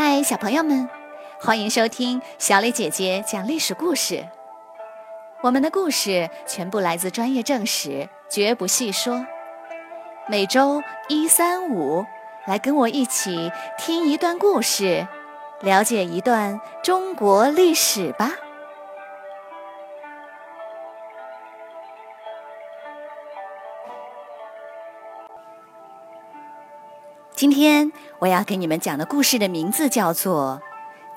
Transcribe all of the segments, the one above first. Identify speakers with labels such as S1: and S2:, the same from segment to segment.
S1: 嗨，小朋友们，欢迎收听小磊姐姐讲历史故事。我们的故事全部来自专业正史，绝不细说。每周一、三、五来跟我一起听一段故事，了解一段中国历史吧。今天我要给你们讲的故事的名字叫做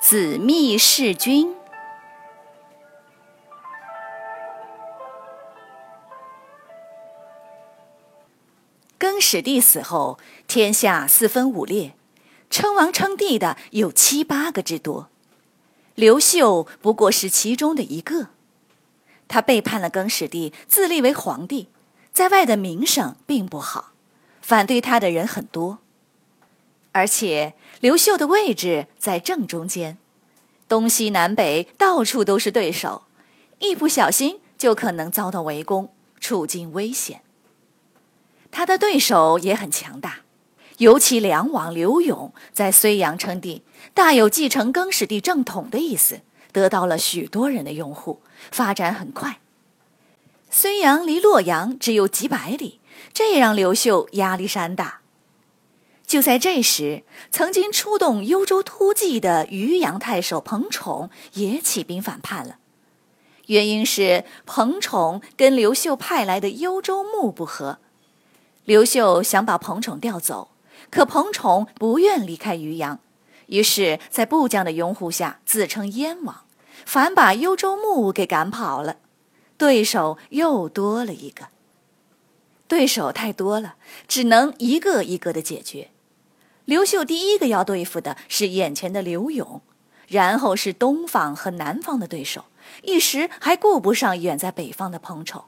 S1: 《子密弑君》。更始帝死后，天下四分五裂，称王称帝的有七八个之多。刘秀不过是其中的一个。他背叛了更始帝，自立为皇帝，在外的名声并不好，反对他的人很多。而且刘秀的位置在正中间，东西南北到处都是对手，一不小心就可能遭到围攻，处境危险。他的对手也很强大，尤其梁王刘永在睢阳称帝，大有继承更始帝正统的意思，得到了许多人的拥护，发展很快。睢阳离洛阳只有几百里，这让刘秀压力山大。就在这时，曾经出动幽州突骑的渔阳太守彭宠也起兵反叛了。原因是彭宠跟刘秀派来的幽州牧不和，刘秀想把彭宠调走，可彭宠不愿离开渔阳，于是，在部将的拥护下自称燕王，反把幽州牧给赶跑了。对手又多了一个，对手太多了，只能一个一个的解决。刘秀第一个要对付的是眼前的刘永，然后是东方和南方的对手，一时还顾不上远在北方的彭宠。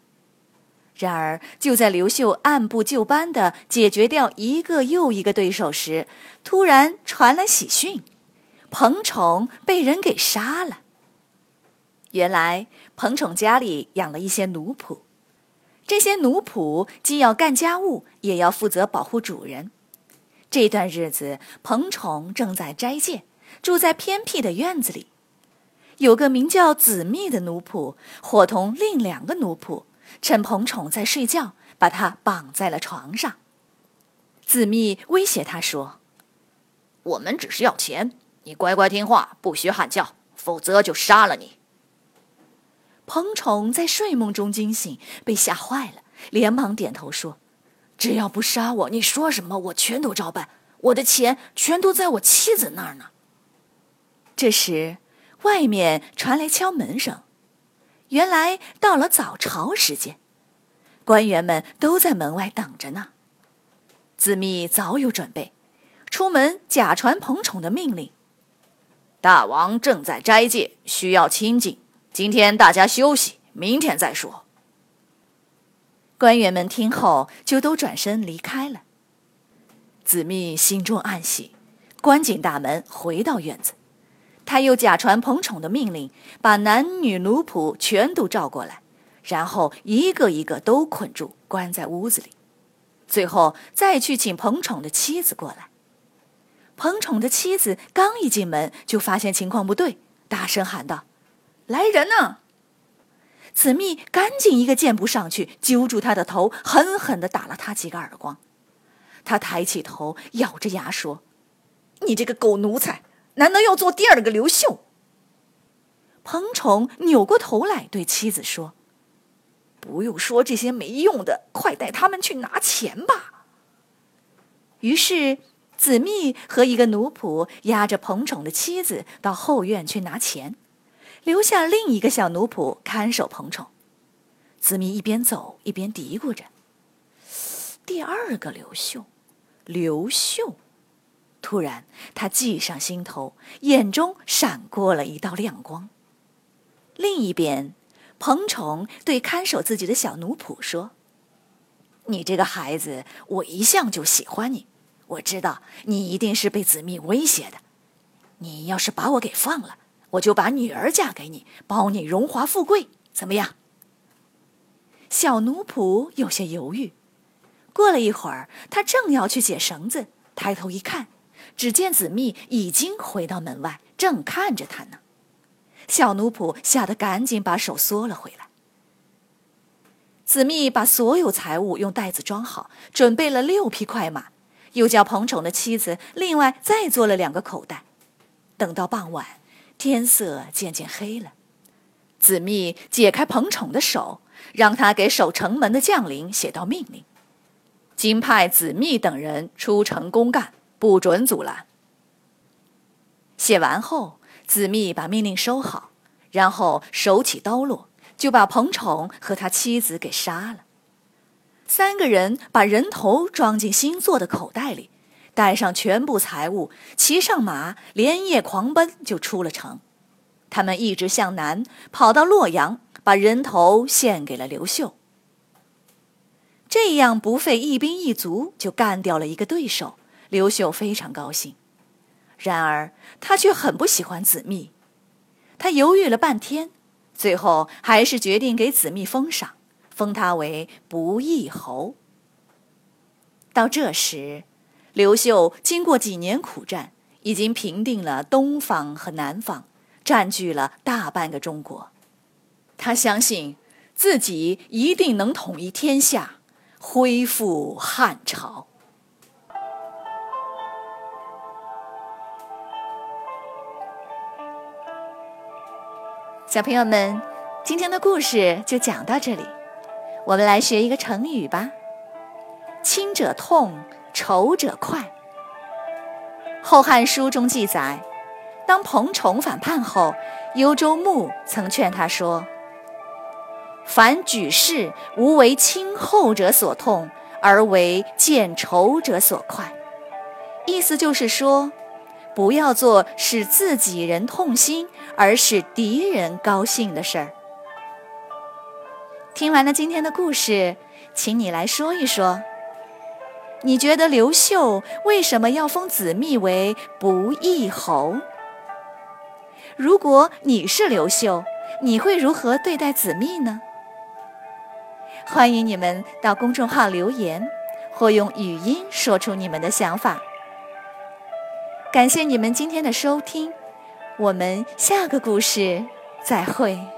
S1: 然而，就在刘秀按部就班地解决掉一个又一个对手时，突然传来喜讯：彭宠被人给杀了。原来，彭宠家里养了一些奴仆，这些奴仆既要干家务，也要负责保护主人。这段日子，彭宠正在斋戒，住在偏僻的院子里。有个名叫子密的奴仆，伙同另两个奴仆，趁彭宠在睡觉，把他绑在了床上。子密威胁他说：“
S2: 我们只是要钱，你乖乖听话，不许喊叫，否则就杀了你。”
S1: 彭宠在睡梦中惊醒，被吓坏了，连忙点头说。只要不杀我，你说什么我全都照办。我的钱全都在我妻子那儿呢。这时，外面传来敲门声，原来到了早朝时间，官员们都在门外等着呢。子密早有准备，出门假传彭宠的命令：
S2: 大王正在斋戒，需要清静，今天大家休息，明天再说。
S1: 官员们听后，就都转身离开了。子密心中暗喜，关紧大门，回到院子。他又假传彭宠的命令，把男女奴仆全都召过来，然后一个一个都捆住，关在屋子里。最后再去请彭宠的妻子过来。彭宠的妻子刚一进门，就发现情况不对，大声喊道：“来人呐！”子密赶紧一个箭步上去，揪住他的头，狠狠地打了他几个耳光。他抬起头，咬着牙说：“你这个狗奴才，难道要做第二个刘秀？”彭宠扭过头来对妻子说：“不用说这些没用的，快带他们去拿钱吧。”于是，子密和一个奴仆押着彭宠的妻子到后院去拿钱。留下另一个小奴仆看守彭宠，子密一边走一边嘀咕着：“第二个刘秀，刘秀。”突然，他计上心头，眼中闪过了一道亮光。另一边，彭宠对看守自己的小奴仆说：“你这个孩子，我一向就喜欢你，我知道你一定是被子密威胁的。你要是把我给放了。”我就把女儿嫁给你，保你荣华富贵，怎么样？小奴仆有些犹豫。过了一会儿，他正要去解绳子，抬头一看，只见子密已经回到门外，正看着他呢。小奴仆吓得赶紧把手缩了回来。子密把所有财物用袋子装好，准备了六匹快马，又叫彭宠的妻子另外再做了两个口袋。等到傍晚，天色渐渐黑了，子密解开彭宠的手，让他给守城门的将领写道命令，今派子密等人出城公干，不准阻拦。写完后，子密把命令收好，然后手起刀落。就把彭宠和他妻子给杀了。三个人把人头装进新做的口袋里，带上全部财物，骑上马，连夜狂奔，就出了城。他们一直向南，跑到洛阳，把人头献给了刘秀。这样不费一兵一卒就干掉了一个对手，刘秀非常高兴。然而他却很不喜欢子密，他犹豫了半天。最后还是决定给子密封赏，封他为不义侯。到这时，刘秀经过几年苦战，已经平定了东方和南方，占据了大半个中国。他相信自己一定能统一天下，恢复汉朝。小朋友们，今天的故事就讲到这里。我们来学一个成语吧，“亲者痛，仇者快。”《后汉书》中记载，当彭宠反叛后，幽州牧曾劝他说：“凡举事，无为亲厚者所痛，而为见仇者所快。”意思就是说。不要做使自己人痛心而使敌人高兴的事儿。听完了今天的故事，请你来说一说，你觉得刘秀为什么要封子密为不义侯？如果你是刘秀，你会如何对待子密呢？欢迎你们到公众号留言，或用语音说出你们的想法。感谢你们今天的收听，我们下个故事再会。